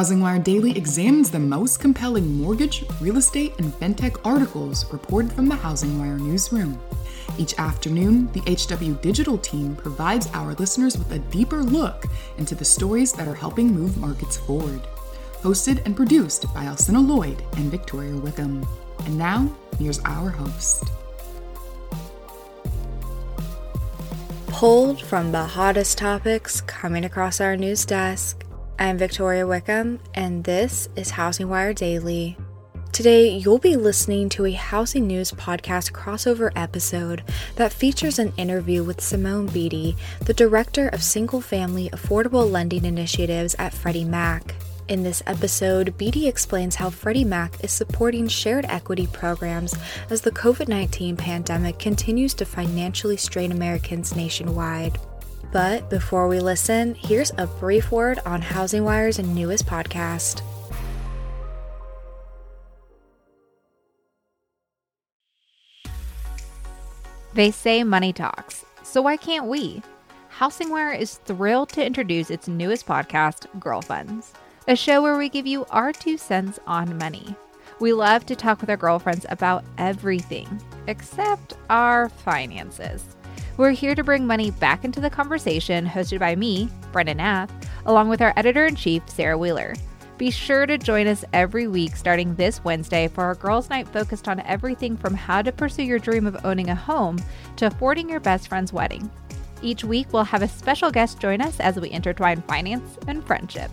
HousingWire Daily examines the most compelling mortgage, real estate, and fintech articles reported from the HousingWire newsroom. Each afternoon, the HW Digital team provides our listeners with a deeper look into the stories that are helping move markets forward. Hosted and produced by Alcynna Lloyd and Victoria Wickham. And now, here's our host. Pulled from the hottest topics coming across our news desk I'm Victoria Wickham, and this is Housing Wire Daily. Today, you'll be listening to a housing news podcast crossover episode that features an interview with Simone Beaty, the director of single family affordable lending initiatives at Freddie Mac. In this episode, Beaty explains how Freddie Mac is supporting shared equity programs as the COVID 19 pandemic continues to financially strain Americans nationwide. But before we listen, here's a brief word on Housing Wire's newest podcast. They say money talks, so why can't we? Housing Wire is thrilled to introduce its newest podcast, Girl Funds, a show where we give you our two cents on money. We love to talk with our girlfriends about everything except our finances. We're here to bring money back into the conversation, hosted by me, Brena Nath, along with our editor in chief, Sarah Wheeler. Be sure to join us every week starting this Wednesday for our girls' night focused on everything from how to pursue your dream of owning a home to affording your best friend's wedding. Each week, we'll have a special guest join us as we intertwine finance and friendship.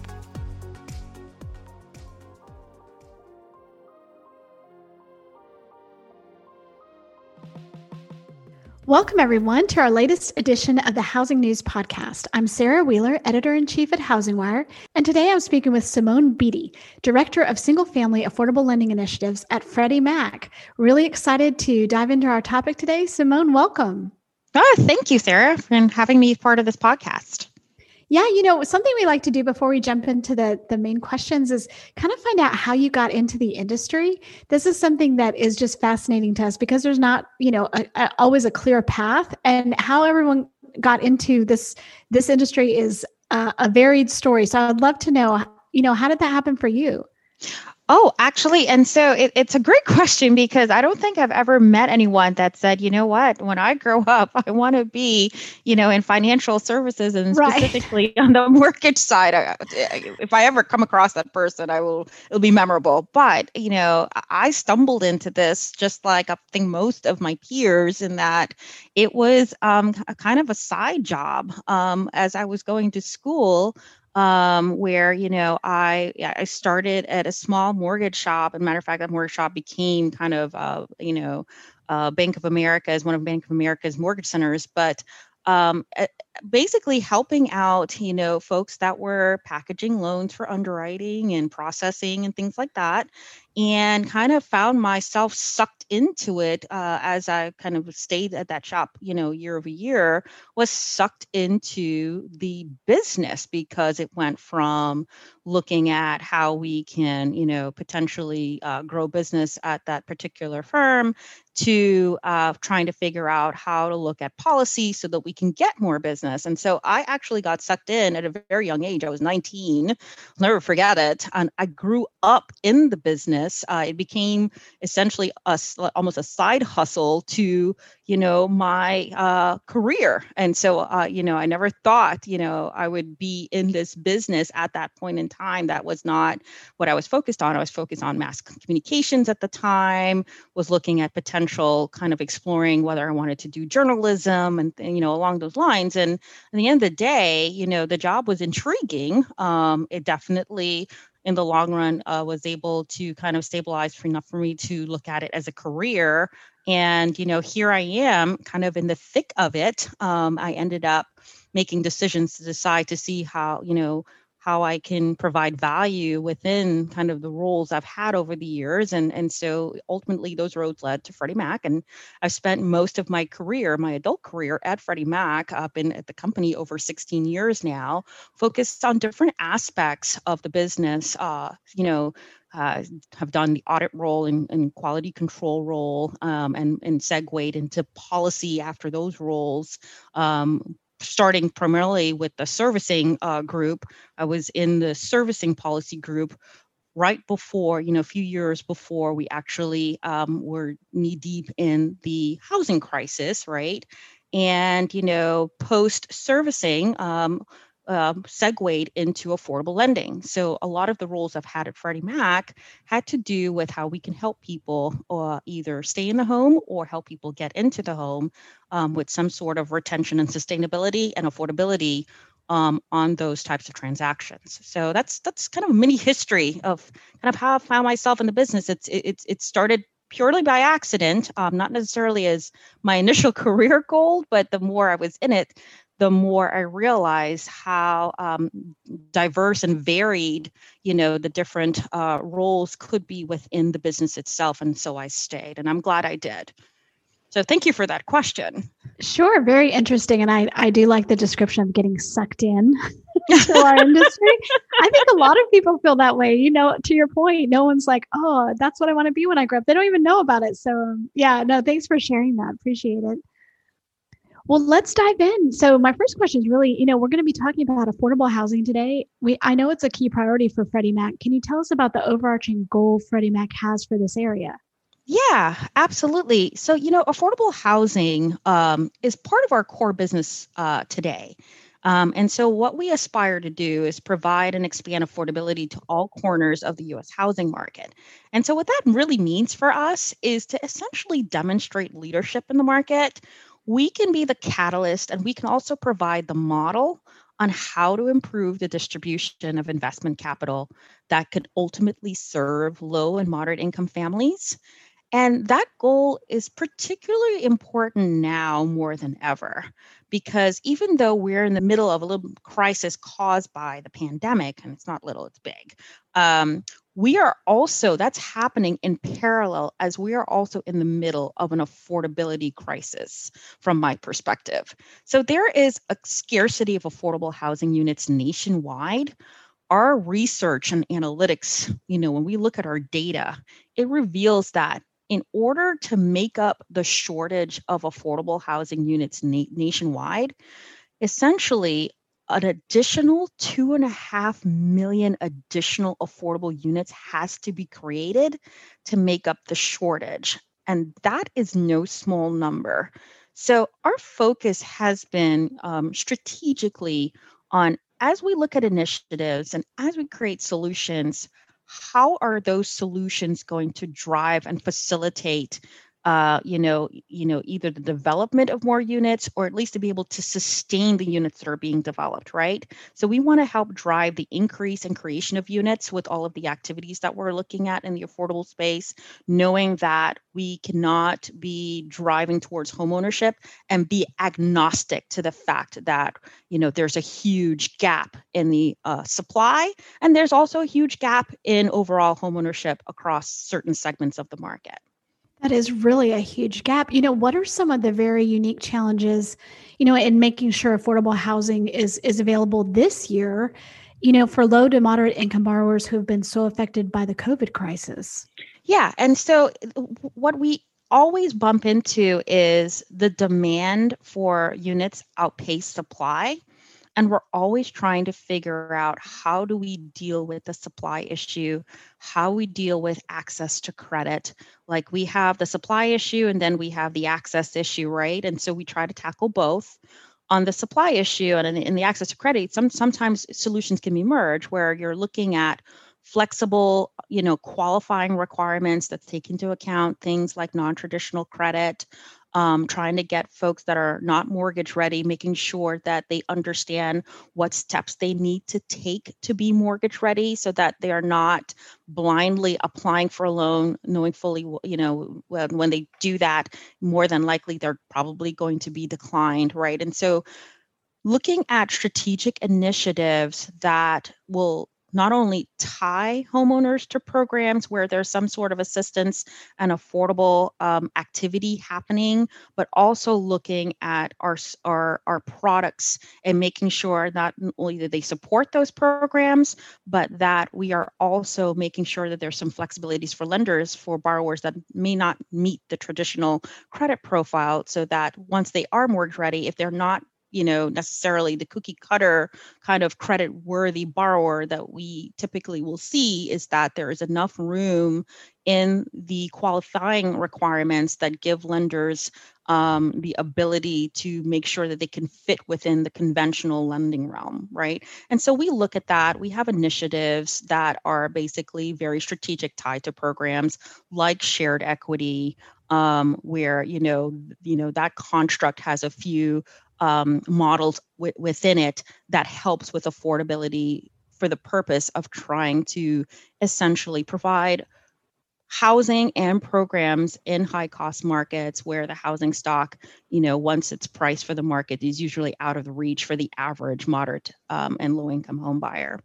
Welcome, everyone, to our latest edition of the Housing News Podcast. I'm Sarah Wheeler, editor in chief at Housing Wire, and today I'm speaking with Simone Beaty, director of single family affordable lending initiatives at Freddie Mac. Really excited to dive into our topic today. Simone, welcome. Oh, thank you, Sarah, for having me part of this podcast. Yeah, you know, something we like to do before we jump into the the main questions is kind of find out how you got into the industry. This is something that is just fascinating to us because there's not, you know, a, a, always a clear path and how everyone got into this this industry is uh, a varied story. So I'd love to know, you know, how did that happen for you? Oh, actually, and so it, it's a great question because I don't think I've ever met anyone that said, you know what, when I grow up, I want to be, you know, in financial services and right. specifically on the mortgage side. I, if I ever come across that person, I will, it'll be memorable. But, you know, I stumbled into this just like I think most of my peers in that it was um, a kind of a side job um, as I was going to school um, where you know I I started at a small mortgage shop. and matter of fact, that mortgage shop became kind of uh, you know uh, Bank of America as one of Bank of America's mortgage centers, but um, basically helping out you know folks that were packaging loans for underwriting and processing and things like that and kind of found myself sucked into it uh, as I kind of stayed at that shop, you know, year over year, was sucked into the business because it went from looking at how we can, you know, potentially uh, grow business at that particular firm to uh, trying to figure out how to look at policy so that we can get more business. And so I actually got sucked in at a very young age. I was 19, I'll never forget it. And I grew up in the business business. Uh, it became essentially a, almost a side hustle to, you know, my uh, career. And so, uh, you know, I never thought, you know, I would be in this business at that point in time. That was not what I was focused on. I was focused on mass communications at the time, was looking at potential kind of exploring whether I wanted to do journalism and, you know, along those lines. And at the end of the day, you know, the job was intriguing. Um, it definitely in the long run uh, was able to kind of stabilize enough for me to look at it as a career. And you know here i am kind of in the thick of it. Um, i ended up making decisions to decide to see how you know how I can provide value within kind of the roles I've had over the years. And, and so ultimately those roads led to Freddie Mac. And I've spent most of my career, my adult career at Freddie Mac, I've been at the company over 16 years now, focused on different aspects of the business, uh, you know, uh, have done the audit role and, and quality control role um, and, and segued into policy after those roles. Um, starting primarily with the servicing uh, group, I was in the servicing policy group right before, you know, a few years before we actually um, were knee deep in the housing crisis, right? And, you know, post servicing, um, um, segued into affordable lending. So a lot of the roles I've had at Freddie Mac had to do with how we can help people uh, either stay in the home or help people get into the home um, with some sort of retention and sustainability and affordability um, on those types of transactions. So that's that's kind of a mini history of kind of how I found myself in the business. It's it, it started purely by accident, um, not necessarily as my initial career goal, but the more I was in it, the more I realize how um, diverse and varied, you know, the different uh, roles could be within the business itself. And so I stayed, and I'm glad I did. So thank you for that question. Sure, very interesting, and I I do like the description of getting sucked in to our industry. I think a lot of people feel that way. You know, to your point, no one's like, "Oh, that's what I want to be when I grow up." They don't even know about it. So, yeah, no, thanks for sharing that. Appreciate it. Well, let's dive in. So, my first question is really, you know, we're going to be talking about affordable housing today. We I know it's a key priority for Freddie Mac. Can you tell us about the overarching goal Freddie Mac has for this area? Yeah, absolutely. So, you know, affordable housing um, is part of our core business uh, today. Um, and so, what we aspire to do is provide and expand affordability to all corners of the US housing market. And so, what that really means for us is to essentially demonstrate leadership in the market we can be the catalyst and we can also provide the model on how to improve the distribution of investment capital that could ultimately serve low and moderate income families. And that goal is particularly important now more than ever, because even though we're in the middle of a little crisis caused by the pandemic, and it's not little, it's big, um, we are also that's happening in parallel as we are also in the middle of an affordability crisis from my perspective. So there is a scarcity of affordable housing units nationwide. Our research and analytics you know when we look at our data it reveals that in order to make up the shortage of affordable housing units na- nationwide essentially an additional two and a half million additional affordable units has to be created to make up the shortage. And that is no small number. So, our focus has been um, strategically on as we look at initiatives and as we create solutions, how are those solutions going to drive and facilitate uh, you know, you know, either the development of more units or at least to be able to sustain the units that are being developed, right? So we want to help drive the increase and creation of units with all of the activities that we're looking at in the affordable space, knowing that we cannot be driving towards homeownership and be agnostic to the fact that you know there's a huge gap in the uh, supply and there's also a huge gap in overall homeownership across certain segments of the market. That is really a huge gap. You know, what are some of the very unique challenges, you know, in making sure affordable housing is is available this year, you know, for low to moderate income borrowers who have been so affected by the COVID crisis? Yeah, and so what we always bump into is the demand for units outpace supply and we're always trying to figure out how do we deal with the supply issue how we deal with access to credit. Like we have the supply issue and then we have the access issue right? And so we try to tackle both. On the supply issue and in, in the access to credit some sometimes solutions can be merged where you're looking at flexible you know qualifying requirements that take into account things like non-traditional credit um, trying to get folks that are not mortgage ready, making sure that they understand what steps they need to take to be mortgage ready so that they are not blindly applying for a loan, knowing fully, you know, when, when they do that, more than likely they're probably going to be declined, right? And so looking at strategic initiatives that will not only tie homeowners to programs where there's some sort of assistance and affordable um, activity happening, but also looking at our, our, our products and making sure not only that they support those programs, but that we are also making sure that there's some flexibilities for lenders for borrowers that may not meet the traditional credit profile so that once they are mortgage ready, if they're not you know necessarily the cookie cutter kind of credit worthy borrower that we typically will see is that there is enough room in the qualifying requirements that give lenders um, the ability to make sure that they can fit within the conventional lending realm, right? And so we look at that. We have initiatives that are basically very strategic tied to programs like shared equity, um, where you know you know that construct has a few um, models w- within it that helps with affordability for the purpose of trying to essentially provide housing and programs in high cost markets where the housing stock you know once it's priced for the market is usually out of the reach for the average moderate um, and low income home buyer.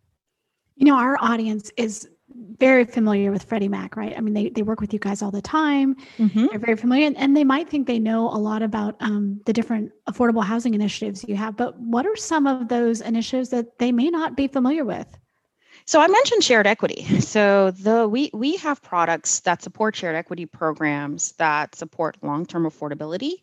You know our audience is very familiar with Freddie Mac, right? I mean, they, they work with you guys all the time. Mm-hmm. They're very familiar, and, and, they might think they know a lot about um, the different affordable housing initiatives you have. But what are some of those initiatives that they may not be familiar with? So I mentioned shared equity. So the we we have products that support shared equity programs that support long-term affordability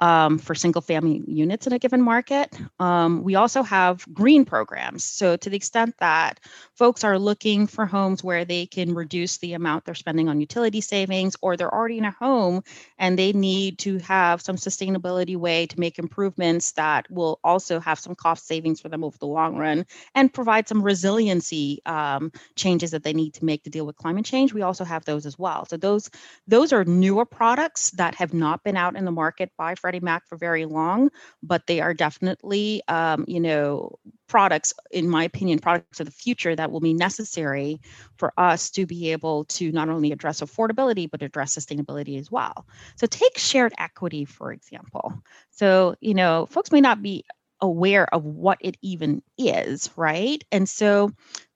um, for single family units in a given market. Um, we also have green programs. So, to the extent that folks are looking for homes where they can reduce the amount they're spending on utility savings, or they're already in a home and they need to have some sustainability way to make improvements that will also have some cost savings for them over the long run and provide some resiliency um, changes that they need to make to deal with climate change, we also have those as well. So, those those are newer products that have not been out in the market by Freddie Mac for very long, but they are definitely, um, you know, products, in my opinion, products of the future that will be necessary for us to be able to not only address affordability, but address sustainability as well. So take shared equity, for example. So, you know, folks may not be aware of what it even is, right? And so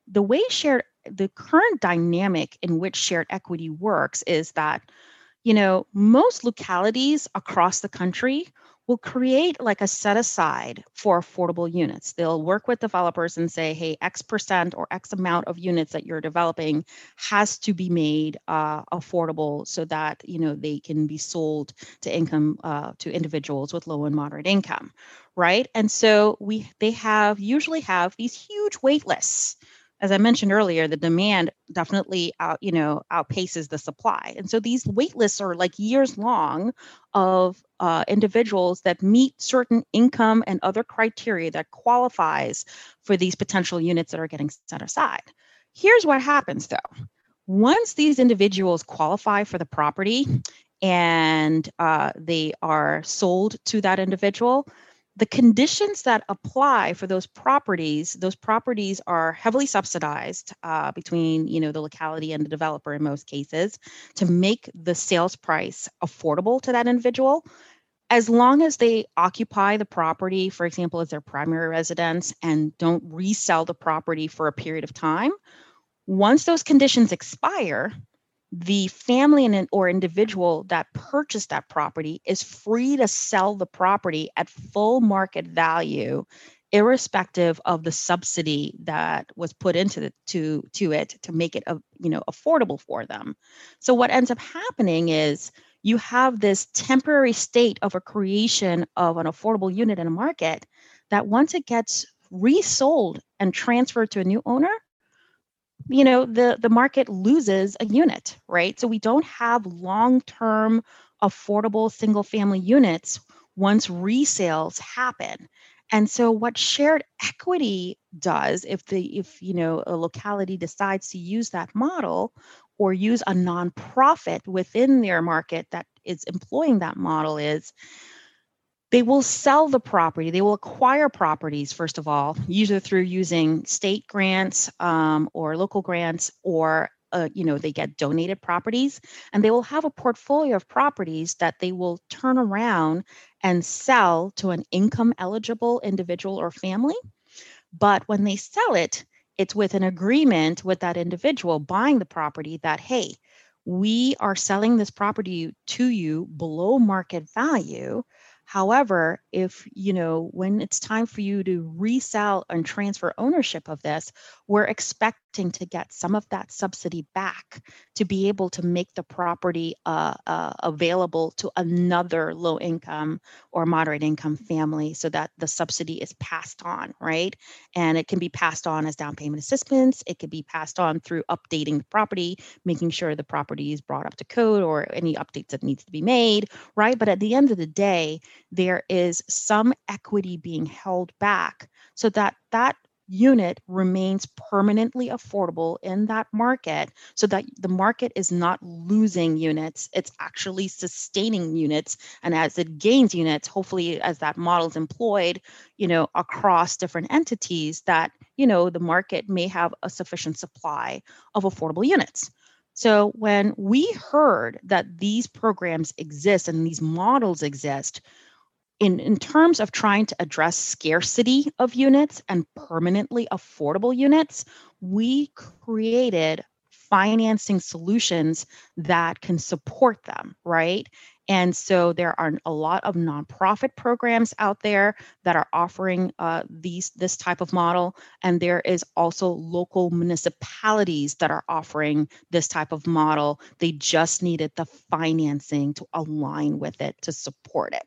the way shared the current dynamic in which shared equity works is that you know, most localities across the country will create like a set aside for affordable units. They'll work with developers and say, hey, X percent or X amount of units that you're developing has to be made uh, affordable so that, you know, they can be sold to income uh, to individuals with low and moderate income, right? And so we they have usually have these huge wait lists as I mentioned earlier, the demand definitely out, you know, outpaces the supply. And so these wait lists are like years long of uh, individuals that meet certain income and other criteria that qualifies for these potential units that are getting set aside. Here's what happens though. Once these individuals qualify for the property and uh, they are sold to that individual, the conditions that apply for those properties those properties are heavily subsidized uh, between you know the locality and the developer in most cases to make the sales price affordable to that individual. As long as they occupy the property for example as their primary residence and don't resell the property for a period of time once those conditions expire the family and or individual that purchased that property is free to sell the property at full market value irrespective of the subsidy that was put into the, to to it to make it a, you know affordable for them. So what ends up happening is you have this temporary state of a creation of an affordable unit in a market that once it gets resold and transferred to a new owner you know the the market loses a unit right? So we don't have long-term affordable single family units once resales happen. And so what shared equity does if the if you know a locality decides to use that model or use a nonprofit within their market that is employing that model is they will sell the property. They will acquire properties, first of all, either through using state grants um, or local grants or uh, you know, they get donated properties and they will have a portfolio of properties that they will turn around and sell to an income eligible individual or family. But when they sell it, it's with an agreement with that individual buying the property that, hey, we are selling this property to you below market value However, if you know when it's time for you to resell and transfer ownership of this, we're to get some of that subsidy back to be able to make the property uh, uh, available to another low income or moderate income family so that the subsidy is passed on, right? And it can be passed on as down payment assistance. It could be passed on through updating the property, making sure the property is brought up to code or any updates that needs to be made, right? But at the end of the day, there is some equity being held back so that that unit remains permanently affordable in that market so that the market is not losing units it's actually sustaining units and as it gains units hopefully as that model is employed you know across different entities that you know the market may have a sufficient supply of affordable units. So when we heard that these programs exist and these models exist in, in terms of trying to address scarcity of units and permanently affordable units, we created financing solutions that can support them, right? And so there are a lot of nonprofit programs out there that are offering uh, these this type of model, and there is also local municipalities that are offering this type of model. They just needed the financing to align with it to support it,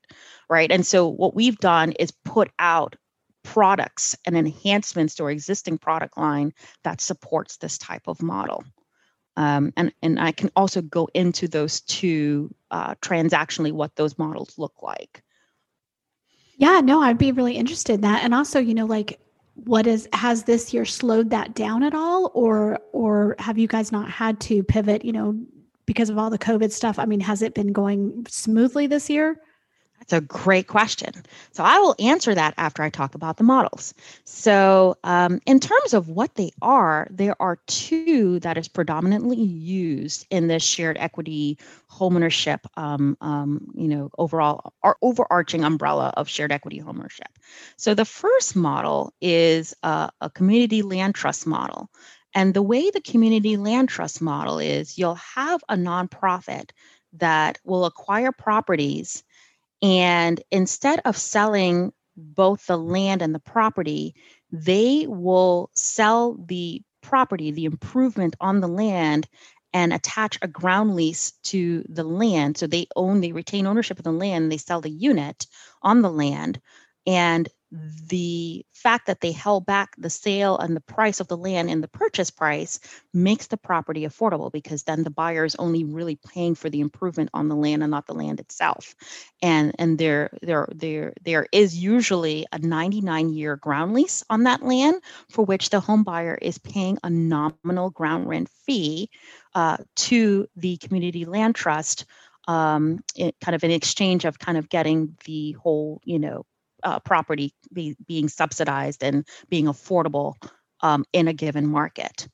right? And so what we've done is put out products and enhancements to our existing product line that supports this type of model. Um, and, and I can also go into those two uh, transactionally, what those models look like. Yeah, no, I'd be really interested in that. And also, you know, like what is has this year slowed that down at all or or have you guys not had to pivot, you know, because of all the COVID stuff? I mean, has it been going smoothly this year? That's a great question. So I will answer that after I talk about the models. So, um, in terms of what they are, there are two that is predominantly used in this shared equity homeownership, um, um, you know, overall our overarching umbrella of shared equity homeownership. So the first model is a, a community land trust model. And the way the community land trust model is, you'll have a nonprofit that will acquire properties and instead of selling both the land and the property, they will sell the property, the improvement on the land, and attach a ground lease to the land. So they own, they retain ownership of the land, they sell the unit on the land. And the fact that they held back the sale and the price of the land in the purchase price makes the property affordable because then the buyer is only really paying for the improvement on the land and not the land itself. And and there there there there is usually a 99 year ground lease on that land for which the home buyer is paying a nominal ground rent fee uh, to the community land trust um, it, kind of in exchange of kind of getting the whole you know uh, property be, being subsidized and being affordable um, in a given market.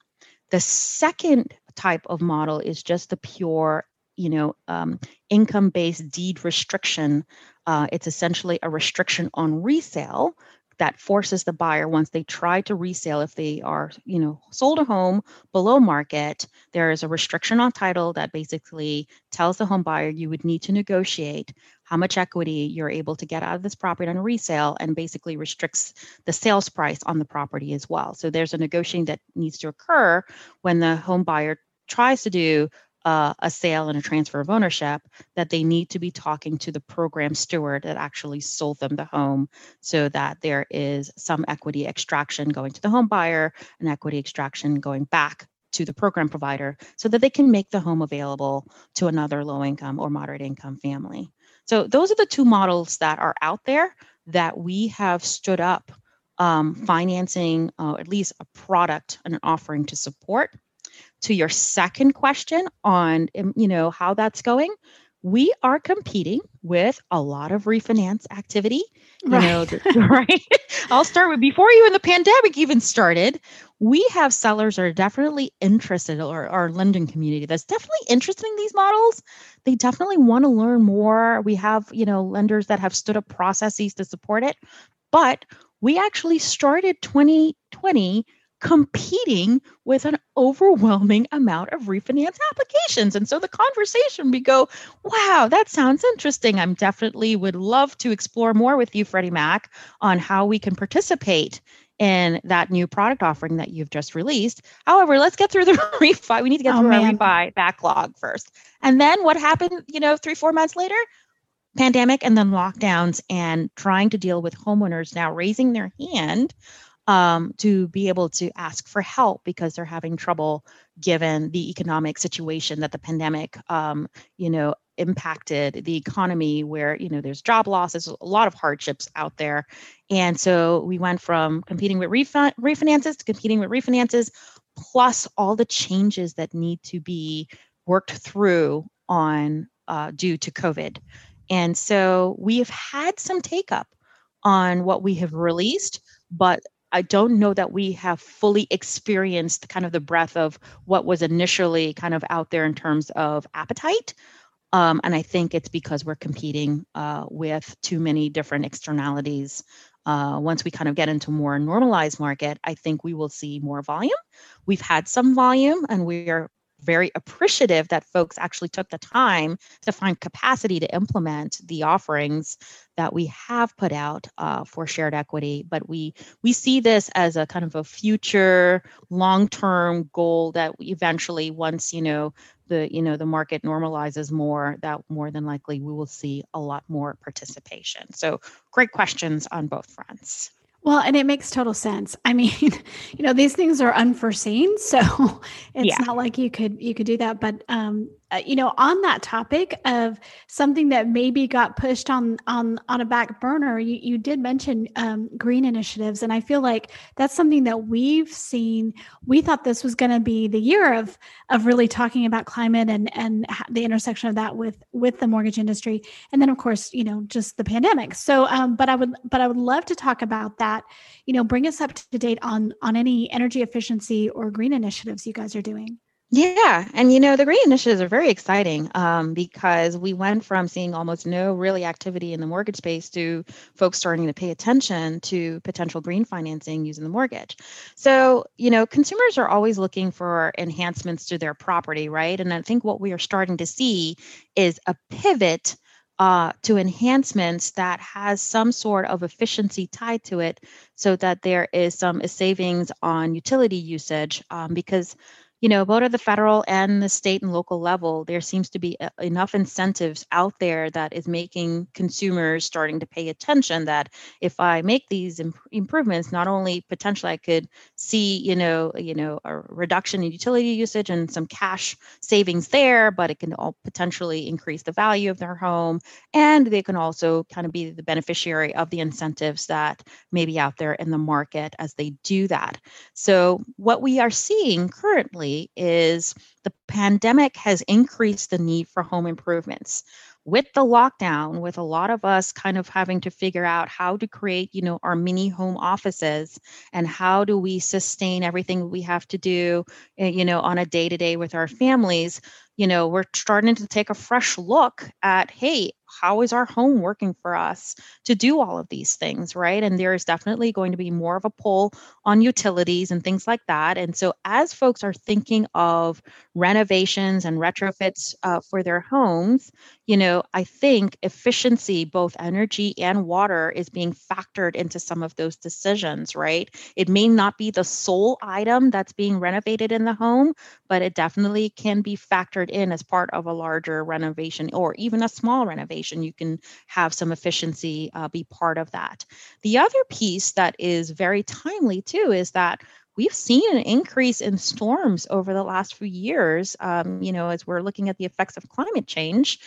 The second type of model is just the pure, you know, um, income-based deed restriction. Uh, it's essentially a restriction on resale that forces the buyer once they try to resell if they are you know sold a home below market there is a restriction on title that basically tells the home buyer you would need to negotiate how much equity you're able to get out of this property on resale and basically restricts the sales price on the property as well. So there's a negotiating that needs to occur when the home buyer tries to do uh, a sale and a transfer of ownership that they need to be talking to the program steward that actually sold them the home so that there is some equity extraction going to the home buyer and equity extraction going back to the program provider so that they can make the home available to another low income or moderate income family. So those are the two models that are out there that we have stood up um, financing uh, at least a product and an offering to support to your second question on um, you know how that's going we are competing with a lot of refinance activity. You right. know, right? I'll start with before even the pandemic even started, we have sellers that are definitely interested, or our lending community that's definitely interested in these models. They definitely want to learn more. We have, you know, lenders that have stood up processes to support it. But we actually started 2020 competing with an overwhelming amount of refinance applications. And so the conversation, we go, wow, that sounds interesting. I'm definitely would love to explore more with you, Freddie Mac, on how we can participate in that new product offering that you've just released. However, let's get through the refi. We need to get oh, through man. our refi backlog first. And then what happened, you know, three, four months later? Pandemic and then lockdowns and trying to deal with homeowners now raising their hand um, to be able to ask for help because they're having trouble given the economic situation that the pandemic, um, you know, impacted the economy where you know there's job losses a lot of hardships out there. And so we went from competing with refi- refinances to competing with refinances plus all the changes that need to be worked through on uh, due to covid. And so we have had some take up on what we have released but I don't know that we have fully experienced kind of the breadth of what was initially kind of out there in terms of appetite. Um, and I think it's because we're competing uh, with too many different externalities. Uh, once we kind of get into more normalized market, I think we will see more volume. We've had some volume, and we are very appreciative that folks actually took the time to find capacity to implement the offerings that we have put out uh, for shared equity. But we we see this as a kind of a future long-term goal that eventually once you know the you know the market normalizes more that more than likely we will see a lot more participation. So great questions on both fronts well, and it makes total sense. I mean, you know, these things are unforeseen, so it's yeah. not like you could you could do that. But um, uh, you know, on that topic of something that maybe got pushed on on on a back burner, you you did mention um, green initiatives, and I feel like that's something that we've seen. We thought this was going to be the year of of really talking about climate and and the intersection of that with with the mortgage industry, and then of course, you know, just the pandemic. So, um, but I would but I would love to talk about that that you know bring us up to date on on any energy efficiency or green initiatives you guys are doing yeah, and you know the green initiatives are very exciting um, because we went from seeing almost no really activity in the mortgage space to folks starting to pay attention to potential green financing using the mortgage. So you know consumers are always looking for enhancements to their property, right? And I think what we are starting to see is a pivot uh, to enhancements that has some sort of efficiency tied to it so that there is some savings on utility usage um, because you know, both at the federal and the state and local level, there seems to be uh, enough incentives out there that is making consumers starting to pay attention that if I make these imp- improvements, not only potentially I could see, you know, you know, a reduction in utility usage and some cash savings there, but it can all potentially increase the value of their home, and they can also kind of be the beneficiary of the incentives that may be out there in the market as they do that. So what we are seeing currently is the pandemic has increased the need for home improvements with the lockdown with a lot of us kind of having to figure out how to create you know our mini home offices and how do we sustain everything we have to do eh, you know on a day to day with our families you know we're starting to take a fresh look at hey how is our home working for us to do all of these things, right? And there is definitely going to be more of a pull on utilities and things like that. And so, as folks are thinking of renovations and retrofits uh, for their homes, you know, I think efficiency, both energy and water, is being factored into some of those decisions, right? It may not be the sole item that's being renovated in the home, but it definitely can be factored in as part of a larger renovation or even a small renovation you can have some efficiency uh, be part of that. The other piece that is very timely too is that we've seen an increase in storms over the last few years. Um, you know, as we're looking at the effects of climate change,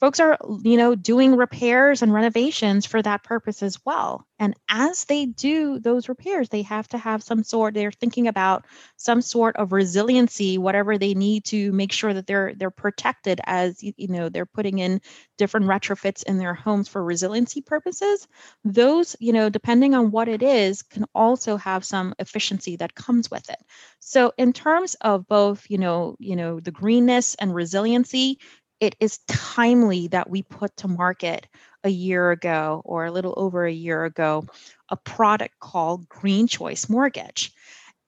folks are you know doing repairs and renovations for that purpose as well. And as they do those repairs they have to have some sort they're thinking about some sort of resiliency whatever they need to make sure that they're they're protected as you know they're putting in different retrofits in their homes for resiliency purposes. Those you know depending on what it is can also have some efficiency that comes with it. So in terms of both you know you know the greenness and resiliency it is timely that we put to market a year ago or a little over a year ago a product called Green Choice Mortgage.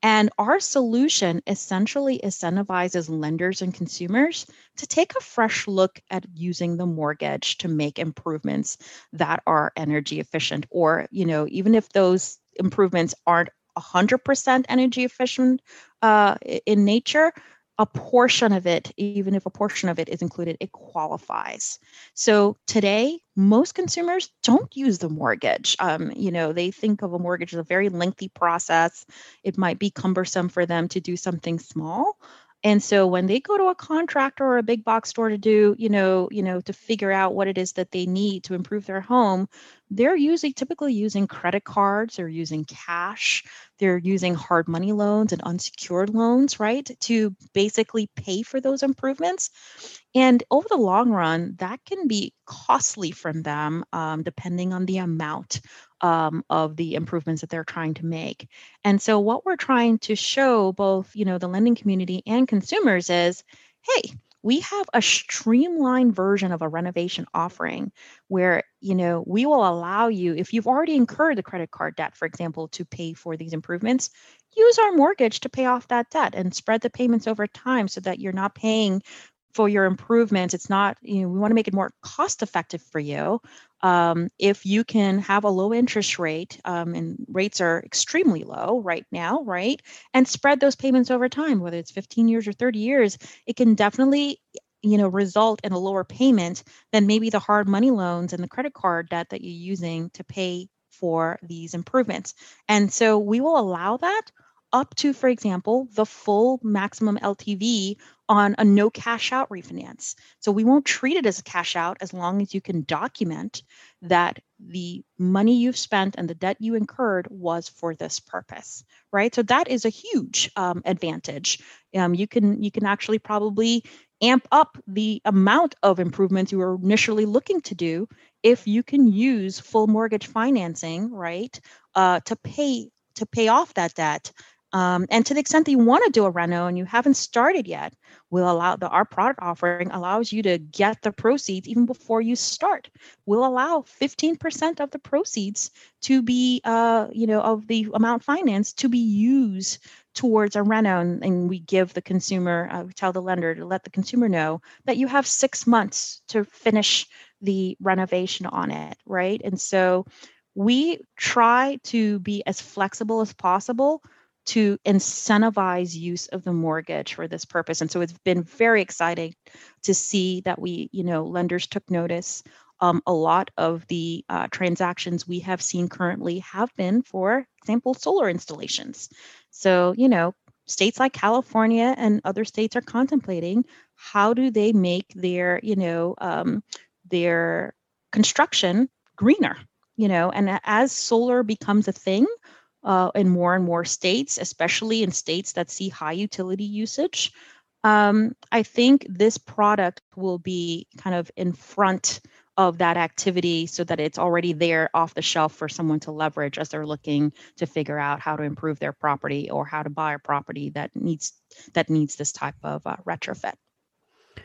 And our solution essentially incentivizes lenders and consumers to take a fresh look at using the mortgage to make improvements that are energy efficient or, you know, even if those improvements aren't 100% energy efficient uh, in nature, a portion of it, even if a portion of it is included, it qualifies. So today, most consumers don't use the mortgage. Um, you know, they think of a mortgage as a very lengthy process. It might be cumbersome for them to do something small. And so when they go to a contractor or a big box store to do, you know, you know, to figure out what it is that they need to improve their home, they're usually typically using credit cards or using cash. They're using hard money loans and unsecured loans, right, to basically pay for those improvements. And over the long run, that can be costly from them, um, depending on the amount um, of the improvements that they're trying to make. And so, what we're trying to show both, you know, the lending community and consumers is, hey, we have a streamlined version of a renovation offering where you know we will allow you if you've already incurred the credit card debt for example to pay for these improvements use our mortgage to pay off that debt and spread the payments over time so that you're not paying for your improvements it's not you know we want to make it more cost effective for you. Um, if you can have a low interest rate um, and rates are extremely low right now right and spread those payments over time whether it's 15 years or 30 years it can definitely you know result in a lower payment than maybe the hard money loans and the credit card debt that you're using to pay for these improvements. And so we will allow that up to, for example, the full maximum LTV on a no cash out refinance. So we won't treat it as a cash out as long as you can document that the money you've spent and the debt you incurred was for this purpose, right? So that is a huge um, advantage. Um, you can you can actually probably amp up the amount of improvements you were initially looking to do if you can use full mortgage financing, right, uh, to pay to pay off that debt um, and to the extent that you want to do a reno and you haven't started yet, we'll allow the our product offering allows you to get the proceeds even before you start. We'll allow 15% of the proceeds to be, uh, you know, of the amount financed to be used towards a reno, and, and we give the consumer, uh, we tell the lender to let the consumer know that you have six months to finish the renovation on it, right? And so we try to be as flexible as possible to incentivize use of the mortgage for this purpose. And so it's been very exciting to see that we, you know, lenders took notice. Um, a lot of the uh, transactions we have seen currently have been, for example, solar installations. So, you know, states like California and other states are contemplating how do they make their, you know, um, their construction greener, you know, and as solar becomes a thing, uh, in more and more states, especially in states that see high utility usage. Um, I think this product will be kind of in front of that activity so that it's already there off the shelf for someone to leverage as they're looking to figure out how to improve their property or how to buy a property that needs that needs this type of uh, retrofit.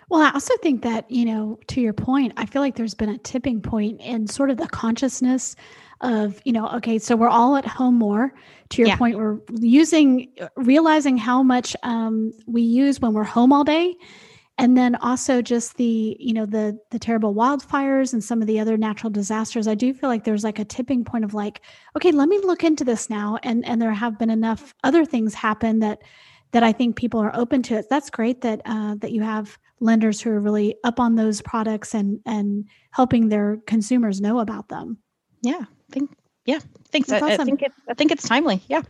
Well, I also think that, you know, to your point, I feel like there's been a tipping point in sort of the consciousness of you know okay so we're all at home more to your yeah. point we're using realizing how much um, we use when we're home all day and then also just the you know the the terrible wildfires and some of the other natural disasters i do feel like there's like a tipping point of like okay let me look into this now and and there have been enough other things happen that that i think people are open to it that's great that uh, that you have lenders who are really up on those products and and helping their consumers know about them yeah think yeah, thanks. I, awesome. I think it, I think it's timely. Yeah.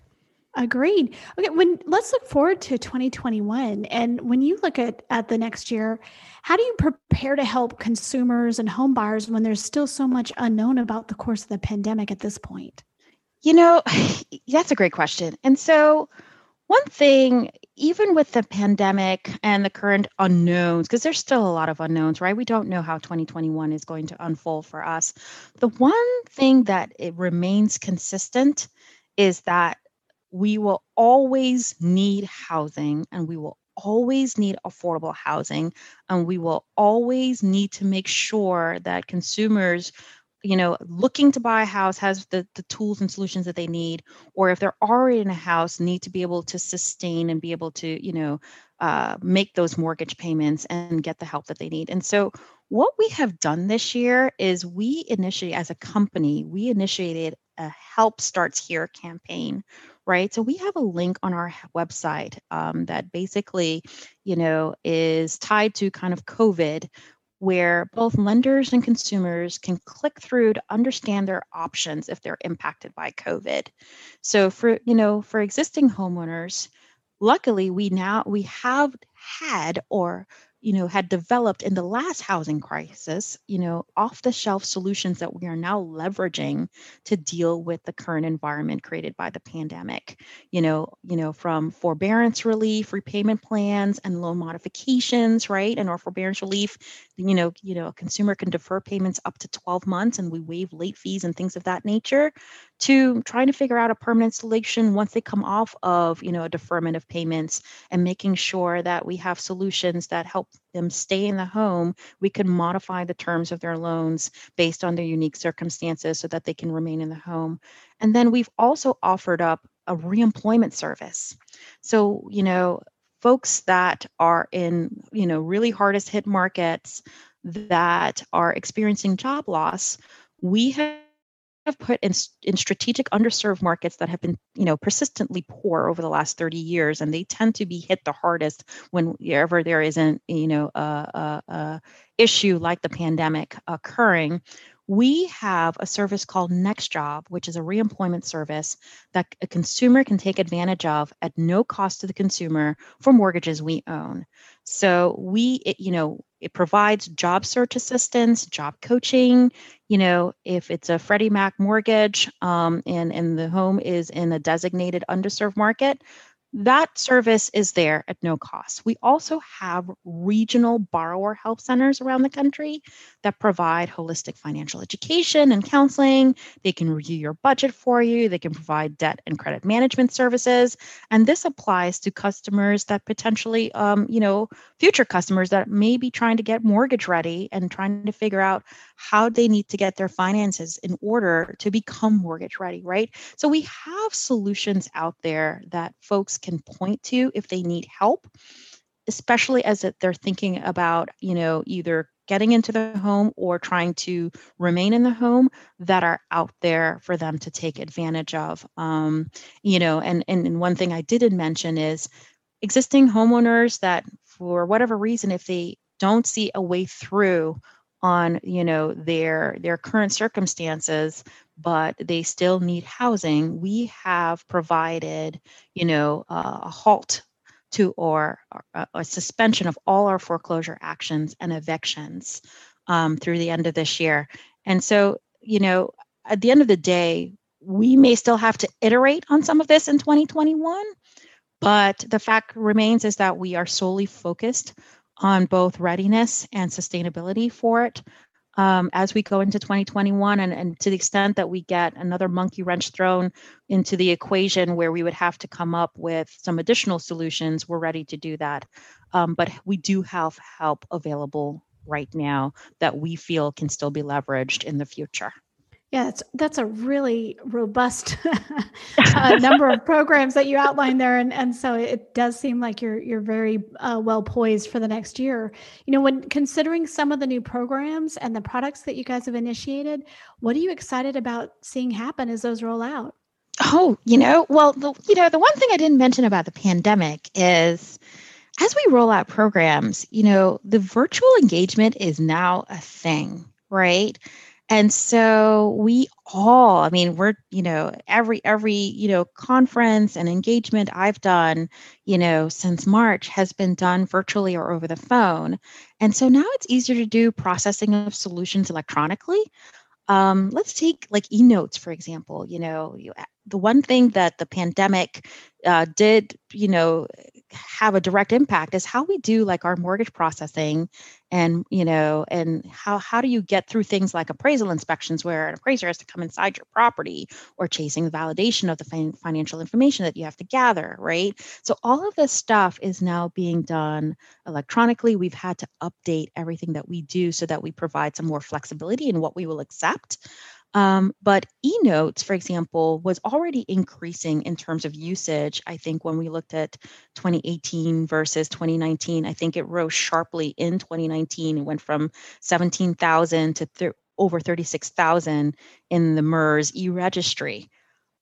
Agreed. Okay, when let's look forward to 2021 and when you look at at the next year, how do you prepare to help consumers and home buyers when there's still so much unknown about the course of the pandemic at this point? You know, that's a great question. And so one thing, even with the pandemic and the current unknowns, because there's still a lot of unknowns, right? We don't know how 2021 is going to unfold for us. The one thing that it remains consistent is that we will always need housing and we will always need affordable housing and we will always need to make sure that consumers you know looking to buy a house has the, the tools and solutions that they need or if they're already in a house need to be able to sustain and be able to you know uh, make those mortgage payments and get the help that they need and so what we have done this year is we initiated as a company we initiated a help starts here campaign right? So we have a link on our website um, that basically, you know, is tied to kind of COVID, where both lenders and consumers can click through to understand their options if they're impacted by COVID. So for, you know, for existing homeowners, luckily we now we have had or you know had developed in the last housing crisis you know off the shelf solutions that we are now leveraging to deal with the current environment created by the pandemic. You know you know from forbearance relief repayment plans and loan modifications right? And our forbearance relief you know you know a consumer can defer payments up to 12 months and we waive late fees and things of that nature to trying to figure out a permanent solution once they come off of you know a deferment of payments and making sure that we have solutions that help them stay in the home, we can modify the terms of their loans based on their unique circumstances so that they can remain in the home. And then we've also offered up a reemployment service. So, you know, folks that are in, you know, really hardest hit markets that are experiencing job loss, we have have put in, in strategic underserved markets that have been you know persistently poor over the last 30 years and they tend to be hit the hardest whenever there isn't you know a, a, a issue like the pandemic occurring we have a service called Next Job, which is a reemployment service that a consumer can take advantage of at no cost to the consumer for mortgages we own. So we, it, you know, it provides job search assistance, job coaching. You know, if it's a Freddie Mac mortgage um, and and the home is in a designated underserved market, that service is there at no cost. We also have regional borrower help centers around the country that provide holistic financial education and counseling. They can review your budget for you, they can provide debt and credit management services. And this applies to customers that potentially, um, you know, future customers that may be trying to get mortgage ready and trying to figure out how they need to get their finances in order to become mortgage ready, right? So we have solutions out there that folks can point to if they need help especially as they're thinking about you know either getting into the home or trying to remain in the home that are out there for them to take advantage of. Um, you know and, and and one thing i didn't mention is existing homeowners that for whatever reason if they don't see a way through on you know their their current circumstances but they still need housing we have provided you know uh, a halt to or, a suspension of all our foreclosure actions and evictions um, through the end of this year. And so you know at the end of the day we may still have to iterate on some of this in 2021 but the fact remains is that we are solely focused on both readiness and sustainability for it um, as we go into 2021 and, and to the extent that we get another monkey wrench thrown into the equation where we would have to come up with some additional solutions we're ready to do that. Um, but we do have help available right now that we feel can still be leveraged in the future yeah, that's that's a really robust uh, number of programs that you outlined there, and and so it does seem like you're you're very uh, well poised for the next year. You know, when considering some of the new programs and the products that you guys have initiated, what are you excited about seeing happen as those roll out? Oh, you know, well, the, you know, the one thing I didn't mention about the pandemic is as we roll out programs, you know, the virtual engagement is now a thing, right? And so we all, I mean, we're, you know, every every, you know, conference and engagement I've done, you know, since March has been done virtually or over the phone. And so now it's easier to do processing of solutions electronically. Um, let's take like e-notes, for example. You know, you, the one thing that the pandemic uh, did, you know, have a direct impact is how we do like our mortgage processing and you know and how how do you get through things like appraisal inspections where an appraiser has to come inside your property or chasing the validation of the fin- financial information that you have to gather right? So all of this stuff is now being done electronically. We've had to update everything that we do so that we provide some more flexibility in what we will accept um, but eNotes, for example, was already increasing in terms of usage. I think when we looked at 2018 versus 2019, I think it rose sharply in 2019. It went from 17,000 to th- over 36,000 in the MERS e registry.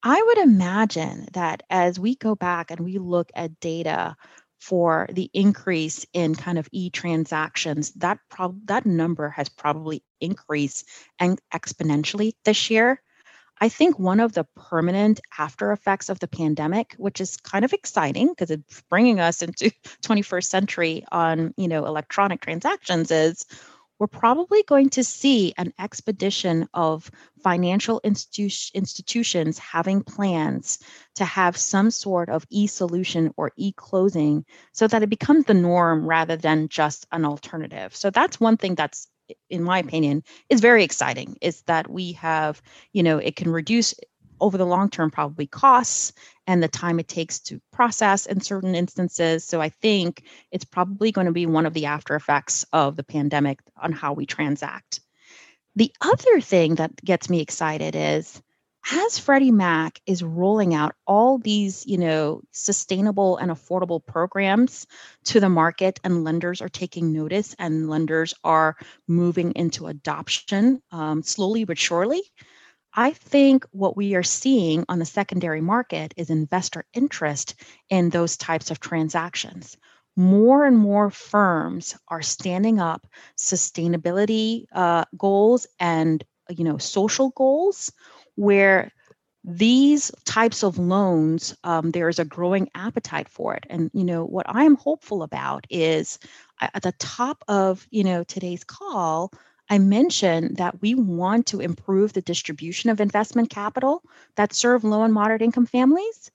I would imagine that as we go back and we look at data for the increase in kind of e-transactions that prob- that number has probably increased and exponentially this year. I think one of the permanent after effects of the pandemic which is kind of exciting because it's bringing us into 21st century on you know electronic transactions is we're probably going to see an expedition of financial institu- institutions having plans to have some sort of e solution or e closing so that it becomes the norm rather than just an alternative. So that's one thing that's in my opinion is very exciting is that we have you know it can reduce over the long term probably costs and the time it takes to process in certain instances. So I think it's probably going to be one of the after effects of the pandemic on how we transact. The other thing that gets me excited is as Freddie Mac is rolling out all these, you know, sustainable and affordable programs to the market, and lenders are taking notice, and lenders are moving into adoption um, slowly but surely. I think what we are seeing on the secondary market is investor interest in those types of transactions. More and more firms are standing up sustainability uh, goals and you know social goals where these types of loans um, there is a growing appetite for it and you know what i am hopeful about is at the top of you know today's call I mentioned that we want to improve the distribution of investment capital that serve low and moderate income families.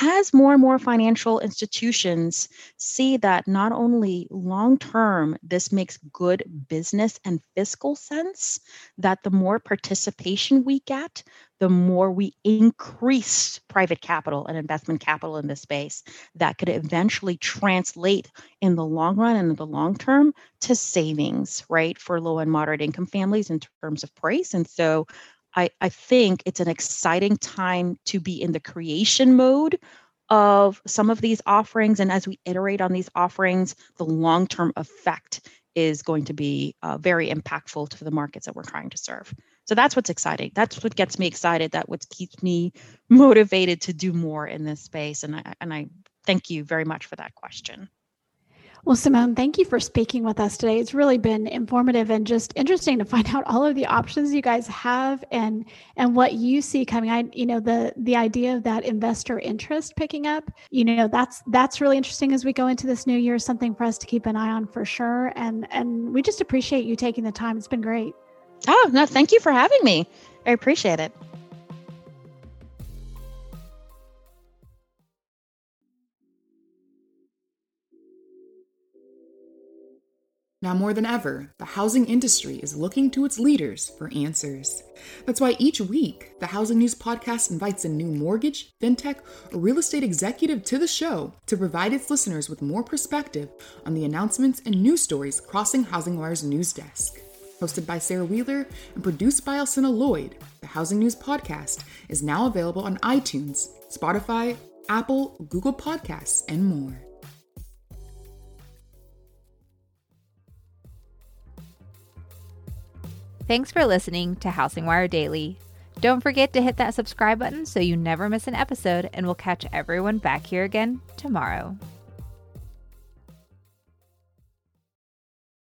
As more and more financial institutions see that not only long term this makes good business and fiscal sense, that the more participation we get, the more we increase private capital and investment capital in this space that could eventually translate in the long run and in the long term to savings, right, for low and moderate income families in terms of price. And so I, I think it's an exciting time to be in the creation mode of some of these offerings. And as we iterate on these offerings, the long term effect is going to be uh, very impactful to the markets that we're trying to serve. So that's what's exciting. That's what gets me excited. That what keeps me motivated to do more in this space. And I and I thank you very much for that question. Well, Simone, thank you for speaking with us today. It's really been informative and just interesting to find out all of the options you guys have and and what you see coming. I, you know, the the idea of that investor interest picking up. You know, that's that's really interesting as we go into this new year. Something for us to keep an eye on for sure. And and we just appreciate you taking the time. It's been great. Oh, no, thank you for having me. I appreciate it. Now more than ever, the housing industry is looking to its leaders for answers. That's why each week, the Housing News Podcast invites a new mortgage, fintech, or real estate executive to the show to provide its listeners with more perspective on the announcements and news stories crossing HousingWire's news desk. Hosted by Sarah Wheeler and produced by Alcynna Lloyd, the Housing News Podcast is now available on iTunes, Spotify, Apple, Google Podcasts, and more. Thanks for listening to HousingWire Daily. Don't forget to hit that subscribe button so you never miss an episode, and we'll catch everyone back here again tomorrow.